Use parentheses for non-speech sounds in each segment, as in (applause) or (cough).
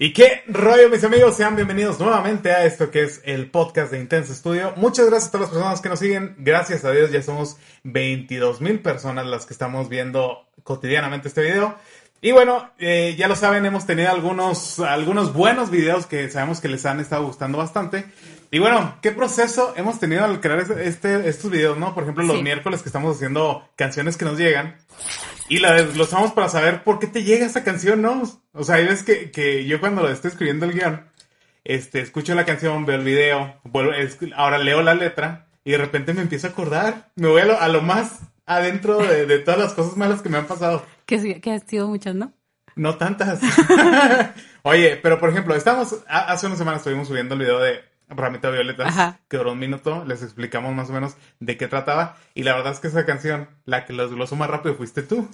¿Y qué rollo, mis amigos? Sean bienvenidos nuevamente a esto que es el podcast de Intense Studio. Muchas gracias a todas las personas que nos siguen. Gracias a Dios, ya somos 22 mil personas las que estamos viendo cotidianamente este video. Y bueno, eh, ya lo saben, hemos tenido algunos, algunos buenos videos que sabemos que les han estado gustando bastante. Y bueno, ¿qué proceso hemos tenido al crear este, estos videos, no? Por ejemplo, los Sí. miércoles que estamos haciendo canciones que nos llegan. Y la desglosamos para saber por qué te llega esa canción, ¿no? O sea, hay veces que, que yo cuando lo estoy escribiendo el guion, este, escucho la canción, veo el video, vuelvo, ahora leo la letra y de repente me empiezo a acordar. Me voy a lo, a lo más adentro de, de todas las cosas malas que me han pasado. Que, que han sido muchas, ¿no? No tantas. (laughs) Oye, pero por ejemplo, estamos, hace una semana estuvimos subiendo el video de Ramita Violetas, Ajá. que duró un minuto, les explicamos más o menos de qué trataba, y la verdad es que esa canción, la que lo desglosó más rápido fuiste tú.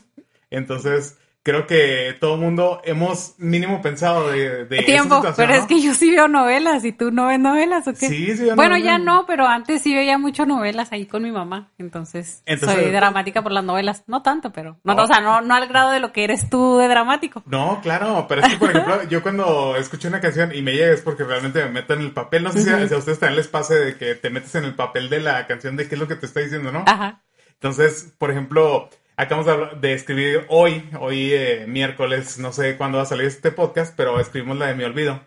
Entonces, creo que todo el mundo hemos mínimo pensado de, de Tiempo, pero ¿no? es que yo sí veo novelas y tú no ves novelas, ¿o qué? Sí, sí veo Bueno, novelas. ya no, pero antes sí veía mucho novelas ahí con mi mamá, entonces, Entonces- soy dramática por las novelas. No tanto, pero... No, Oh. O sea, no, no al grado de lo que eres tú de dramático. No, claro, pero es que, por ejemplo, yo cuando escucho una canción y me llega es porque realmente me meto en el papel. No sé si a- si a ustedes también les pase de que te metes en el papel de la canción de qué es lo que te está diciendo, ¿no? Ajá. Entonces, por ejemplo, acabamos de, de escribir hoy, hoy eh, miércoles, no sé cuándo va a salir este podcast, pero escribimos la de Mi Olvido.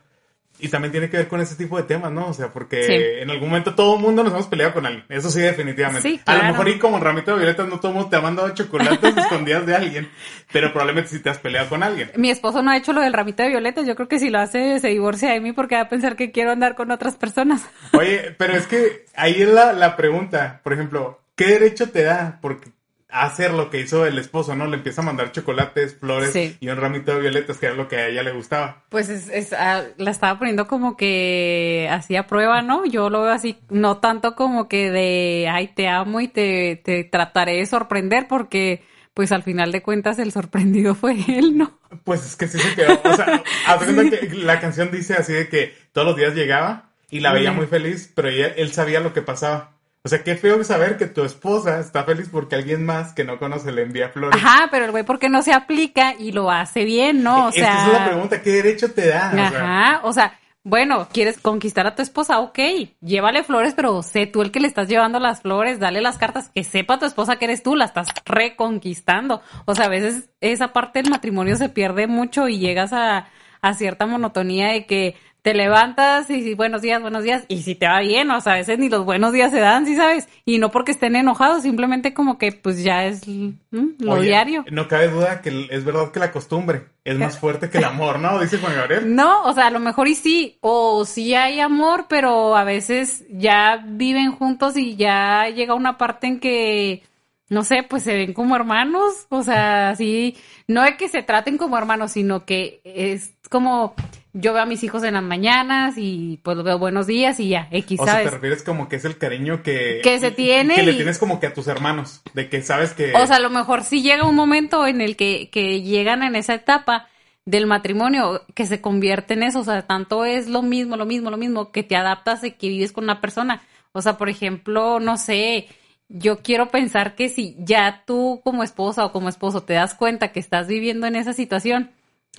Y también tiene que ver con ese tipo de temas, ¿no? O sea, porque Sí. en algún momento todo el mundo nos hemos peleado con alguien. Eso sí, definitivamente. Sí, A lo claro. mejor y como Ramito de Violetas no todo el mundo te ha mandado chocolates (laughs) escondidas de alguien, pero probablemente sí te has peleado con alguien. Mi esposo no ha hecho lo del ramito de violetas. Yo creo que si lo hace, se divorcia de mí porque va a pensar que quiero andar con otras personas. Oye, pero es que ahí es la, la pregunta. Por ejemplo, ¿qué derecho te da por hacer lo que hizo el esposo, no? Le empieza a mandar chocolates, flores Sí. y un ramito de violetas, que era lo que a ella le gustaba. Pues es, es, ah, la estaba poniendo como que hacía prueba, ¿no? Yo lo veo así, no tanto como que de, ay, te amo y te, te trataré de sorprender porque, pues al final de cuentas el sorprendido fue él, ¿no? Pues es que sí se quedó. O sea, (laughs) que la canción dice así de que todos los días llegaba y la veía muy feliz, pero ella- él sabía lo que pasaba. O sea, qué feo saber que tu esposa está feliz porque alguien más que no conoce le envía flores. Ajá, pero el güey, ¿por qué no se aplica y lo hace bien, no? O sea. esa es la pregunta, ¿qué derecho te da? O sea, Ajá, o sea, bueno, quieres conquistar a tu esposa, ok, llévale flores, pero sé tú el que le estás llevando las flores, dale las cartas, que sepa tu esposa que eres tú, la estás reconquistando. O sea, a veces esa parte del matrimonio se pierde mucho y llegas a, a cierta monotonía de que te levantas y buenos días, buenos días, y si te va bien, o sea, a veces ni los buenos días se dan, ¿sí sabes? Y no porque estén enojados, simplemente como que pues ya es lo Oye, diario. No cabe duda que es verdad que la costumbre es más fuerte que el amor, ¿no? Dice Juan Gabriel. No, o sea, a lo mejor y sí, o sí hay amor, pero a veces ya viven juntos y ya llega una parte en que, no sé, pues se ven como hermanos, o sea, sí, no es que se traten como hermanos, sino que es como yo veo a mis hijos en las mañanas y pues los veo buenos días y ya, X, O sea, te ¿sabes? refieres como que es el cariño que... Que se tiene Que le tienes como que a tus hermanos, de que sabes que... O sea, a lo mejor sí llega un momento en el que, que llegan en esa etapa del matrimonio que se convierte en eso. O sea, tanto es lo mismo, lo mismo, lo mismo, que te adaptas y que vives con una persona. O sea, por ejemplo, no sé, yo quiero pensar que si ya tú como esposa o como esposo te das cuenta que estás viviendo en esa situación,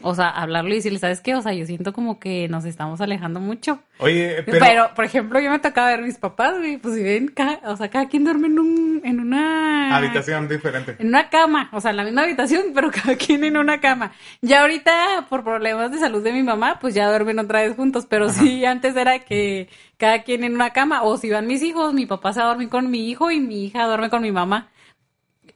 o sea, hablarlo y decirle, ¿sabes qué? O sea, yo siento como que nos estamos alejando mucho. Oye, pero... Pero, por ejemplo, yo me tocaba ver mis papás, güey, pues si ven, cada, o sea, cada quien duerme en un, en una Habitación diferente. en una cama, o sea, en la misma habitación, (laughs) pero cada quien en una cama. Ya ahorita, por problemas de salud de mi mamá, pues ya duermen otra vez juntos, pero sí, antes era que cada quien en una cama, o si van mis hijos, mi papá se va a dormir con mi hijo y mi hija duerme con mi mamá.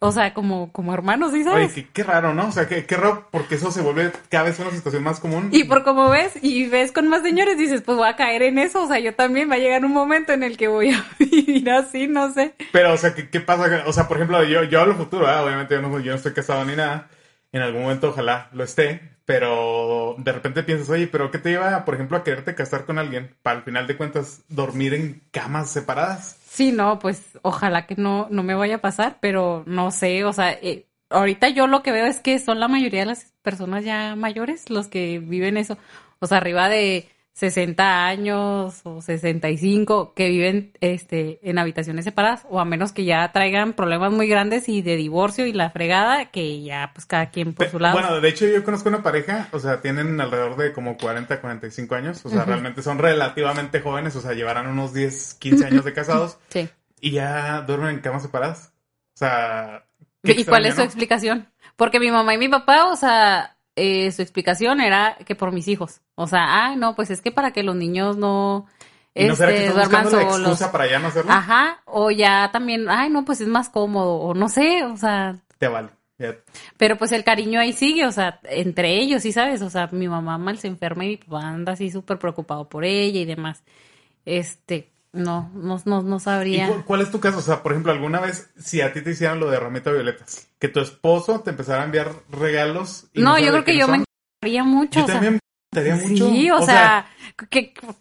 O sea, como, como hermanos, ¿sí Oye, sabes? qué, qué raro, ¿no? O sea, qué, qué raro porque eso se vuelve cada vez una situación más común. Y por como ves, y ves con más señores, dices, pues voy a caer en eso, o sea, yo también va a llegar un momento en el que voy a (laughs) vivir así, no sé. Pero, o sea, ¿qué, qué pasa? O sea, por ejemplo, yo, yo hablo futuro. Obviamente yo no, yo no estoy casado ni nada. En algún momento ojalá lo esté. Pero de repente piensas, oye, ¿pero qué te lleva, por ejemplo, a quererte casar con alguien? Para al final de cuentas dormir en camas separadas. Sí, no, pues ojalá que no, no me vaya a pasar, pero no sé, o sea, eh, ahorita yo lo que veo es que son la mayoría de las personas ya mayores los que viven eso. O sea, arriba de 60 años o 65 que viven este, en habitaciones separadas o a menos que ya traigan problemas muy grandes y de divorcio y la fregada que ya pues cada quien por su lado. Bueno, de hecho yo conozco una pareja, o sea, tienen alrededor de como 40, 45 años, o sea, realmente son relativamente jóvenes, o sea, llevarán unos 10, 15 años de (laughs) casados sí. y ya duermen en camas separadas. O sea... ¿Y cuál es su explicación? Porque mi mamá y mi papá, o sea, eh, su explicación era que por mis hijos. O sea, ay, no, pues es que para que los niños no. ¿Y no será que este, duerman solos. La excusa para ya no hacerlo? Ajá, o ya también, ay, no, pues es más cómodo, o no sé, o sea. Te vale. Pero pues el cariño ahí sigue, o sea, entre ellos, sí sabes, o sea, mi mamá mal se enferma y anda así súper preocupado por ella y demás. Este, no, no, no, no sabría. ¿Y cuál, es tu caso? O sea, por ejemplo, alguna vez, si a ti te hicieran lo de Ramita Violetas, que tu esposo te empezara a enviar regalos. no, yo creo que yo me encantaría mucho. Yo también me encantaría mucho. Sí, o, sea,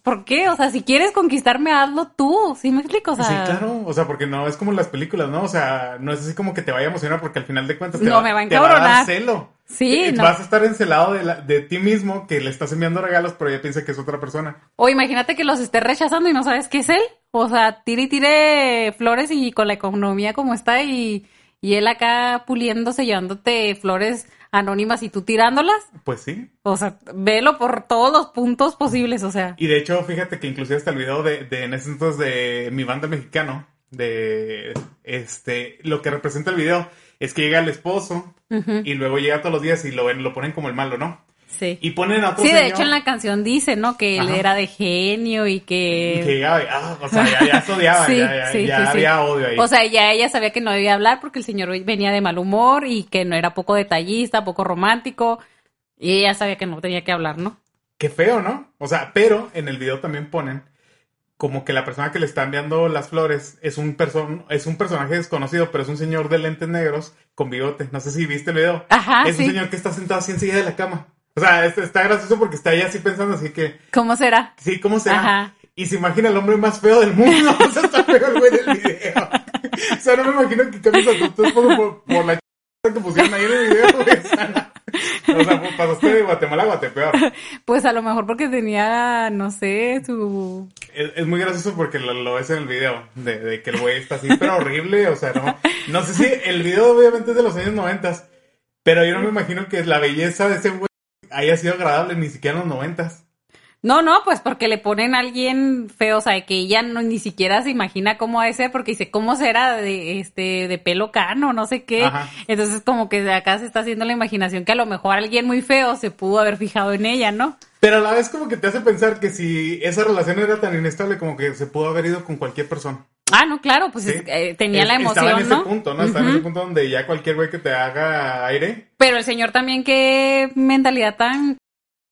¿por qué? O sea, si quieres conquistarme, hazlo tú. ¿Sí me explico? O sea, sí, claro. O sea, porque no es como las películas, ¿no? O sea, no es así como que te vaya a emocionar porque al final de cuentas te, no, me va, a te va a dar celo. Sí, Vas a estar encelado de, de ti mismo que le estás enviando regalos, pero ella piensa que es otra persona. O imagínate que los estés rechazando y no sabes qué es él. O sea, tire y tire flores y con la economía como está y, y él acá puliéndose, llevándote flores anónimas y tú tirándolas. Pues sí. O sea, velo por todos los puntos posibles, o sea. Y de hecho, fíjate que inclusive hasta el video de, de en ese entonces de mi banda mexicano, de este, lo que representa el video es que llega el esposo y luego llega todos los días y lo, lo ponen como el malo, ¿no? Sí. Y ponen a otro Sí, de hecho en la canción dice, ¿no? Que él era de genio y que... Y que llegaba, ah, o sea, ya, ya se odiaba, (laughs) sí, ya, ya, sí, ya había odio ahí. O sea, ya ella sabía que no debía hablar porque el señor venía de mal humor y que no era poco detallista, poco romántico. Y ella sabía que no tenía que hablar, ¿no? Qué feo, ¿no? O sea, pero en el video también ponen como que la persona que le está enviando las flores es un, person es un personaje desconocido, pero es un señor de lentes negros con bigote. No sé si viste el video. Ajá, es un señor que está sentado así enseguida de la cama. O sea, este, está gracioso porque está ahí así pensando así que... ¿Cómo será? Sí, ¿cómo será? Ajá. Y se imagina el hombre más feo del mundo. (laughs) (laughs) o sea, está feo el güey del video. o sea, no me imagino que cambies a tu por la ch... (laughs) que pusieron ahí en el video, güey. O sea, pues, pasaste de Guatemala a Guatepeor. (laughs) Pues a lo mejor porque tenía, no sé, su... Es, es muy gracioso porque lo, lo, ves en el video, de, de que el güey está así, pero horrible, o sea, no... No sé si el video obviamente es de los años noventas, pero yo no me imagino que la belleza de ese güey haya sido agradable ni siquiera en los noventas. No, no, pues porque le ponen a alguien feo, o sea, que ella no, ni siquiera se imagina cómo ha de ser, porque dice, ¿cómo será de este de pelo cano, no sé qué? Entonces como que de acá se está haciendo la imaginación que a lo mejor alguien muy feo se pudo haber fijado en ella, ¿no? Pero a la vez como que te hace pensar que si esa relación era tan inestable como que se pudo haber ido con cualquier persona. Ah, no, claro, pues eh, tenía la emoción, Estaba en ese punto, ¿no? Estaba en ese punto donde ya cualquier güey que te haga aire. Pero el señor también, qué mentalidad tan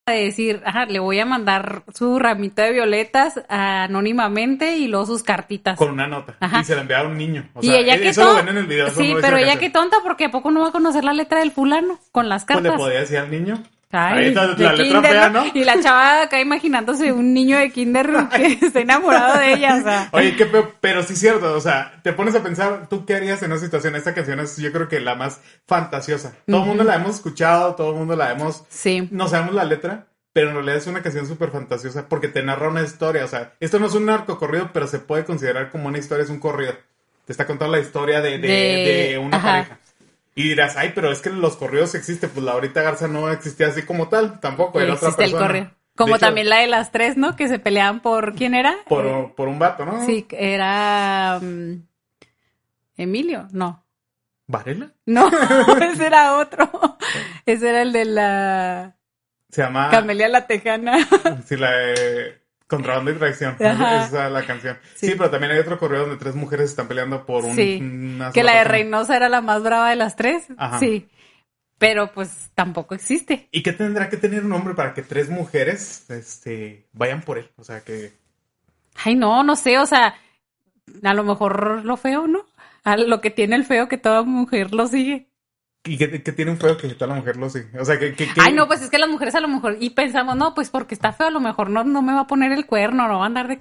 de decir, ajá, le voy a mandar su ramito de violetas anónimamente y luego sus cartitas. Con una nota. Ajá. Y se la enviaba a un niño. O y sea, ella eso que lo ven en el video. Sí, pero ella qué tonta, porque a poco no va a conocer la letra del fulano con las cartas. Pues le podía decir al niño. Ay, Ahí está la letra fea, ¿no? Y la chava acá imaginándose un niño de kinder (laughs) que está enamorado de ella, o sea. Oye, qué feo, pero sí es cierto, o sea, te pones a pensar, ¿tú qué harías en esa situación? Esta canción es, yo creo que la más fantasiosa. Todo el mundo la hemos escuchado, todo el mundo la hemos... Sí. No sabemos la letra, pero en realidad es una canción súper fantasiosa porque te narra una historia, o sea, esto no es un narco corrido, pero se puede considerar como una historia, es un corrido. Te está contando la historia de, de, De- de una ajá. pareja. Y dirás, ay, pero es que los corridos existen. Pues la ahorita Garza no existía así como tal, tampoco, era otra existe el persona. correo. Como hecho, también la de las tres, ¿no? Que se peleaban por quién era. Por, por un vato, ¿no? Sí, era mm, Emilio, no. ¿Varela? No, (laughs) (laughs) ese era otro. Ese era el de la Se llama... Camelia la Tejana. Sí, la de Contrabando y Traición. Ajá. Esa es la canción. Sí. Sí. pero también hay otro correo donde tres mujeres están peleando por un... Sí, una que la de. Reynosa era la más brava de las tres. Ajá. Sí. Pero pues tampoco existe. ¿Y qué tendrá que tener un hombre para que tres mujeres este, vayan por él? O sea, que... Ay, no, no sé, o sea, a lo mejor lo feo, ¿no? A lo que tiene el feo que toda mujer lo sigue. ¿Y qué, qué tiene un feo que toda la mujer lo sigue? O sea, que... que, que- Ay, no, pues es que las mujeres a lo mejor, y pensamos, no, pues porque está feo, a lo mejor no, no me va a poner el cuerno, no va a andar de c-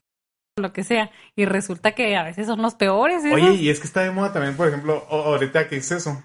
lo que sea. Y resulta que a veces son los peores, ¿eh? Oye, y es que está de moda también, por ejemplo, ahorita que dices eso.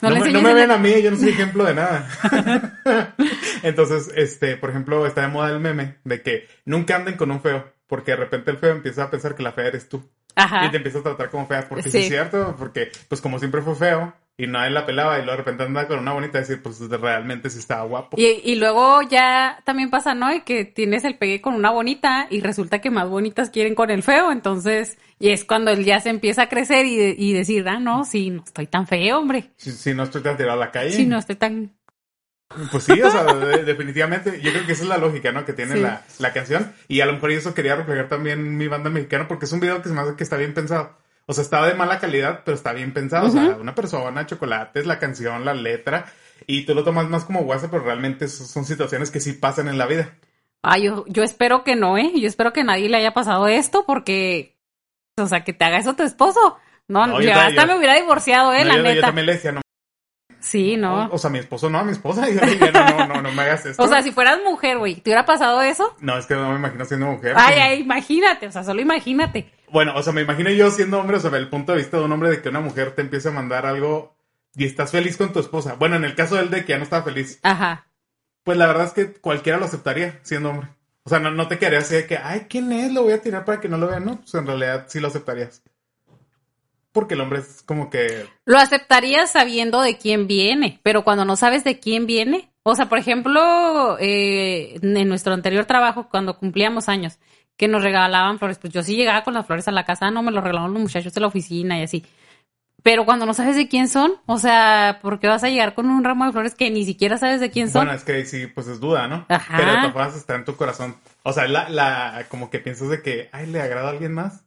No, No, me, no me ven a mí, yo no soy ejemplo de nada. (laughs) Entonces, este, por ejemplo, está de moda el meme de que nunca anden con un feo, porque de repente el feo empieza a pensar que la fea eres tú. Ajá. Y te empieza a tratar como fea, porque sí. Sí. es cierto, porque pues como siempre fue feo y nadie la pelaba y luego de repente anda con una bonita decir, pues realmente sí estaba guapo. Y, y luego ya también pasa, ¿no? Y que tienes el pegue con una bonita y resulta que más bonitas quieren con el feo, entonces, y es cuando él ya se empieza a crecer y, de- y decir, ah, no, sí, no estoy tan feo, hombre. Si, si no estoy tan tirado a la calle. Sí, no estoy tan... Pues sí, o sea, de- definitivamente, yo creo que esa es la lógica, ¿no? Que tiene Sí. la, la canción. Y a lo mejor eso quería reflejar también mi banda mexicana, porque es un video que se me hace que está bien pensado. O sea, está de mala calidad, pero está bien pensado. O sea, una persona, chocolates, la canción, la letra. Y tú lo tomas más como WhatsApp, pero realmente son situaciones que sí pasan en la vida. Ah, yo, yo espero que no, ¿eh? Yo espero que nadie le haya pasado esto porque, o sea, que te haga eso tu esposo. No, No, yo, yo ta- hasta yo- me hubiera divorciado, ¿eh? No, la yo, yo neta. también le decía, no, Sí, no. o sea, mi esposo no, a mi esposa. (laughs) Y yo le dije, no, no, no, no me hagas esto. O sea, si fueras mujer, güey, ¿te hubiera pasado eso? No, es que no me imagino siendo mujer. Ay, ay, imagínate, o sea, solo imagínate. Bueno, o sea, me imagino yo siendo hombre, o sea, el punto de vista de un hombre de que una mujer te empiece a mandar algo y estás feliz con tu esposa. Bueno, en el caso de él de que ya no estaba feliz, Ajá. pues la verdad es que cualquiera lo aceptaría siendo hombre. O sea, no, no te quedaría así de que, ay, ¿quién es? Lo voy a tirar para que no lo vean. No, pues en realidad sí lo aceptarías. Porque el hombre es como que... Lo aceptarías sabiendo de quién viene, pero cuando no sabes de quién viene, o sea, por ejemplo, eh, en nuestro anterior trabajo, cuando cumplíamos años, que nos regalaban flores, pues yo sí llegaba con las flores a la casa, no me lo regalaban los muchachos de la oficina y así. Pero cuando no sabes de quién son, o sea, ¿por qué vas a llegar con un ramo de flores que ni siquiera sabes de quién son? Bueno, es que sí, pues es duda, ¿no? Ajá. Pero de todas formas está en tu corazón. O sea, la, la, como que piensas de que, ay, ¿le agrada a alguien más?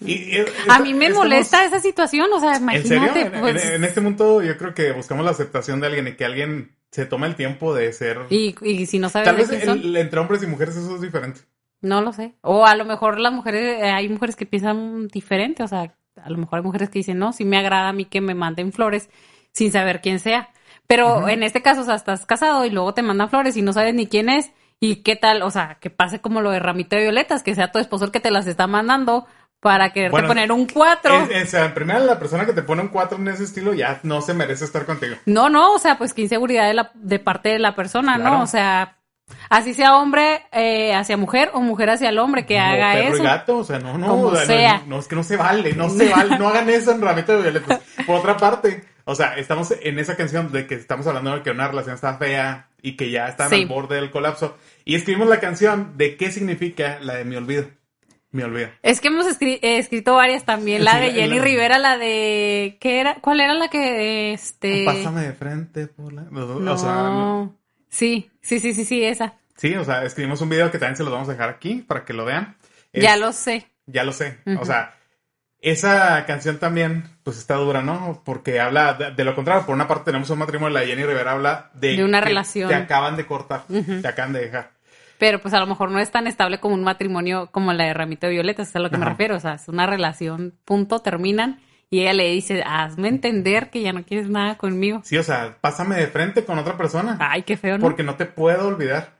Y, y- a mí me molesta esa situación, o sea, ¿En serio? imagínate, En, pues, en- en este mundo yo creo que buscamos la aceptación de alguien y que alguien se tome el tiempo de ser... y, y si no sabes Tal de vez quién son. el- entre hombres y mujeres eso es diferente. No lo sé. O a lo mejor las mujeres, eh, hay mujeres que piensan diferente, o sea, a lo mejor hay mujeres que dicen, no, sí me agrada a mí que me manden flores sin saber quién sea. Pero en este caso, o sea, estás casado y luego te mandan flores y no sabes ni quién es. Y qué tal, o sea, que pase como lo de ramito de violetas, que sea tu esposo el que te las está mandando para quererte Bueno, poner un cuatro. Es- es- o sea, en primera, la persona que te pone un 4 en ese estilo ya no se merece estar contigo. No, no, o sea, pues qué inseguridad de, la, de parte de la persona, Claro. ¿no? O sea, así sea hombre eh, hacia mujer o mujer hacia el hombre que Como haga perro y eso. gato, o sea, no, no, Como o sea, sea. No, no, es que no se vale, no se vale, no hagan eso en Ramito de Violetas. Por otra parte, o sea, estamos en esa canción de que estamos hablando de que una relación está fea y que ya están Sí. al borde del colapso. Y escribimos la canción de qué significa la de mi olvido. Mi olvido. Es que hemos escri- eh, escrito varias también, la Sí, de la- Jenny la- Rivera, la de ¿qué era? ¿Cuál era la que este Pásame de frente por la... no. O sea, no- Sí, sí, sí, sí, sí, esa. sí, o sea, escribimos un video que también se los vamos a dejar aquí para que lo vean. Ya lo sé. Ya lo sé. O sea, esa canción también, pues está dura, ¿no? Porque habla de, de lo contrario. Por una parte tenemos un matrimonio, la Jenny Rivera habla de... De una que relación. Te acaban de cortar, te acaban de dejar. Pero pues a lo mejor no es tan estable como un matrimonio como la de Ramito de Violetas, es a lo que me refiero. O sea, es una relación, punto, terminan. Y ella le dice, hazme entender que ya no quieres nada conmigo. Sí, o sea, pásame de frente con otra persona. Ay, qué feo, ¿no? Porque no te puedo olvidar.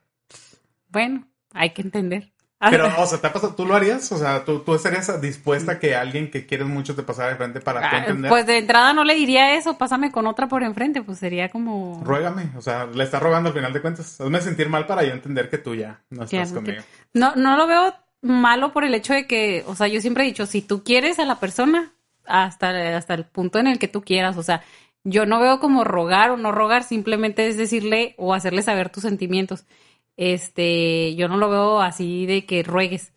Bueno, hay que entender. Pero, (laughs) o sea, ¿te ha pasado? ¿tú lo harías? O sea, ¿tú, tú estarías dispuesta a que alguien que quieres mucho te pasara de frente para Ah, entender? Pues de entrada no le diría eso, pásame con otra por enfrente, pues sería como... Ruégame, o sea, le estás rogando al final de cuentas. Hazme sentir mal para yo entender que tú ya no estás conmigo. que- no, no lo veo malo por el hecho de que, o sea, yo siempre he dicho, si tú quieres a la persona, hasta, hasta el punto en el que tú quieras, o sea, yo no veo como rogar o no rogar, simplemente es decirle o hacerle saber tus sentimientos. Este, yo no lo veo así de que ruegues,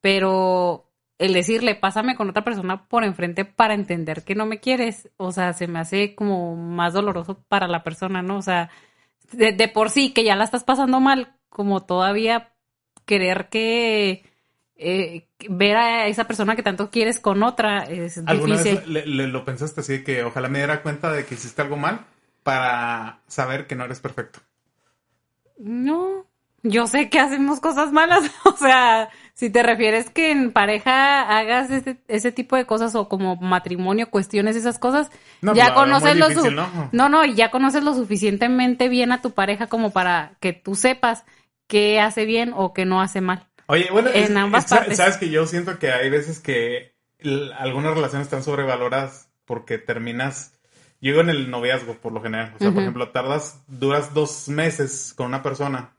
pero el decirle, pásame con otra persona por enfrente para entender que no me quieres, o sea, se me hace como más doloroso para la persona, ¿no? O sea, de, de por sí que ya la estás pasando mal, como todavía querer que eh, ver a esa persona que tanto quieres con otra es ¿Alguna difícil. vez le- le- lo pensaste así que ojalá me diera cuenta de que hiciste algo mal para saber que no eres perfecto? No, yo sé que hacemos cosas malas, (laughs) o sea, si te refieres que en pareja hagas ese, ese tipo de cosas o como matrimonio cuestiones esas cosas, No, ya conoces lo difícil, ¿no? no, ya conoces lo suficientemente bien a tu pareja como para que tú sepas qué hace bien o qué no hace mal. Oye, bueno, En es- ambas es- sa- partes. sabes que yo siento que hay veces que algunas relaciones están sobrevaloradas porque terminas Yo en el noviazgo, por lo general. O sea, por ejemplo, tardas, duras dos meses con una persona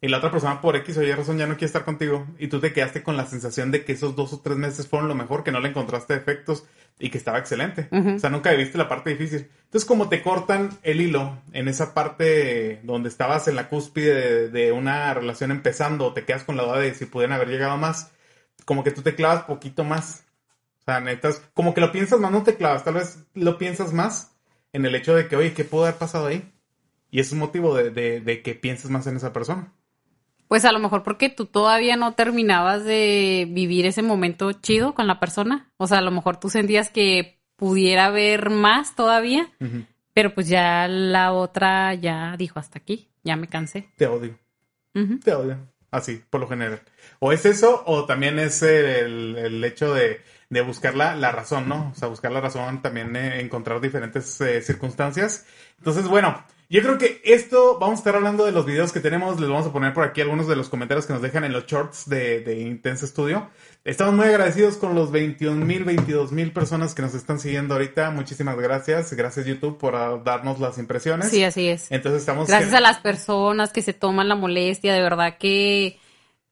y la otra persona por X o Y razón ya no quiere estar contigo y tú te quedaste con la sensación de que esos dos o tres meses fueron lo mejor, que no le encontraste defectos y que estaba excelente. O sea, nunca viste la parte difícil. Entonces, como te cortan el hilo en esa parte donde estabas en la cúspide de, una relación empezando, te quedas con la duda de si pudieran haber llegado más, como que tú te clavas poquito más. O sea, netas, como que lo piensas más, no te clavas, tal vez lo piensas más en el hecho de que, oye, ¿qué pudo haber pasado ahí? Y es un motivo de, de que pienses más en esa persona. Pues a lo mejor porque tú todavía no terminabas de vivir ese momento chido con la persona. O sea, a lo mejor tú sentías que pudiera haber más todavía, pero pues ya la otra ya dijo hasta aquí, ya me cansé. Te odio. Te odio. Así, por lo general. O es eso, o también es el, hecho de, buscar la, razón, ¿no? O sea, buscar la razón, también eh, encontrar diferentes eh, circunstancias. Entonces, bueno, yo creo que esto, vamos a estar hablando de los videos que tenemos, les vamos a poner por aquí algunos de los comentarios que nos dejan en los shorts de, de Intense Studio. Estamos muy agradecidos con los 21 mil, 22 mil personas que nos están siguiendo ahorita. Muchísimas gracias. Gracias YouTube por darnos las impresiones. Sí, así es. Entonces estamos... Gracias a las personas que se toman la molestia, de verdad que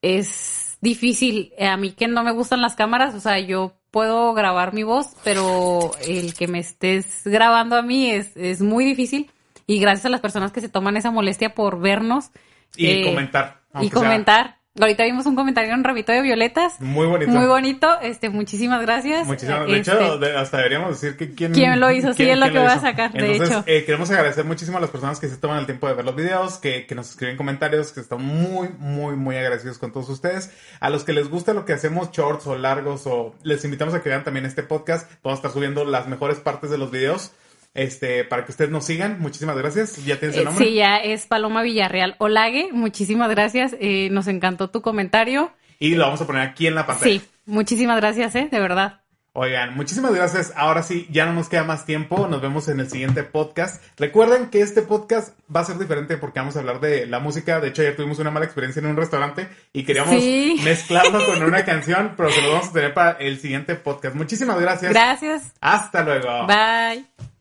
es difícil. A mí que no me gustan las cámaras, o sea, yo puedo grabar mi voz, pero el que me estés grabando a mí es, es muy difícil y gracias a las personas que se toman esa molestia por vernos. Y eh, comentar. Y comentar. Ahorita vimos un comentario en Rabito de Violetas. Muy bonito. Muy bonito. Este, muchísimas gracias. Muchísimas De hecho, este, hasta deberíamos decir que quién, ¿Quién lo hizo. sí, es lo que voy a sacar, de hecho. Eh, queremos agradecer muchísimo a las personas que se toman el tiempo de ver los videos, que, que nos escriben comentarios, que están muy, muy, muy agradecidos con todos ustedes. A los que les gusta lo que hacemos, shorts o largos, o les invitamos a que vean también este podcast. Vamos a estar subiendo las mejores partes de los videos este, para que ustedes nos sigan. Muchísimas gracias. ¿Ya tienes el eh, nombre? Sí, ya es Paloma Villarreal Olague. Muchísimas gracias. Eh, nos encantó tu comentario. Y lo vamos a poner aquí en la pantalla. Sí, muchísimas gracias, eh, de verdad. Oigan, muchísimas gracias. Ahora sí, ya no nos queda más tiempo. Nos vemos en el siguiente podcast. Recuerden que este podcast va a ser diferente porque vamos a hablar de la música. De hecho, ya tuvimos una mala experiencia en un restaurante y queríamos (laughs) mezclarlo con una canción, pero que lo vamos a tener para el siguiente podcast. Muchísimas gracias. Gracias. Hasta luego. Bye.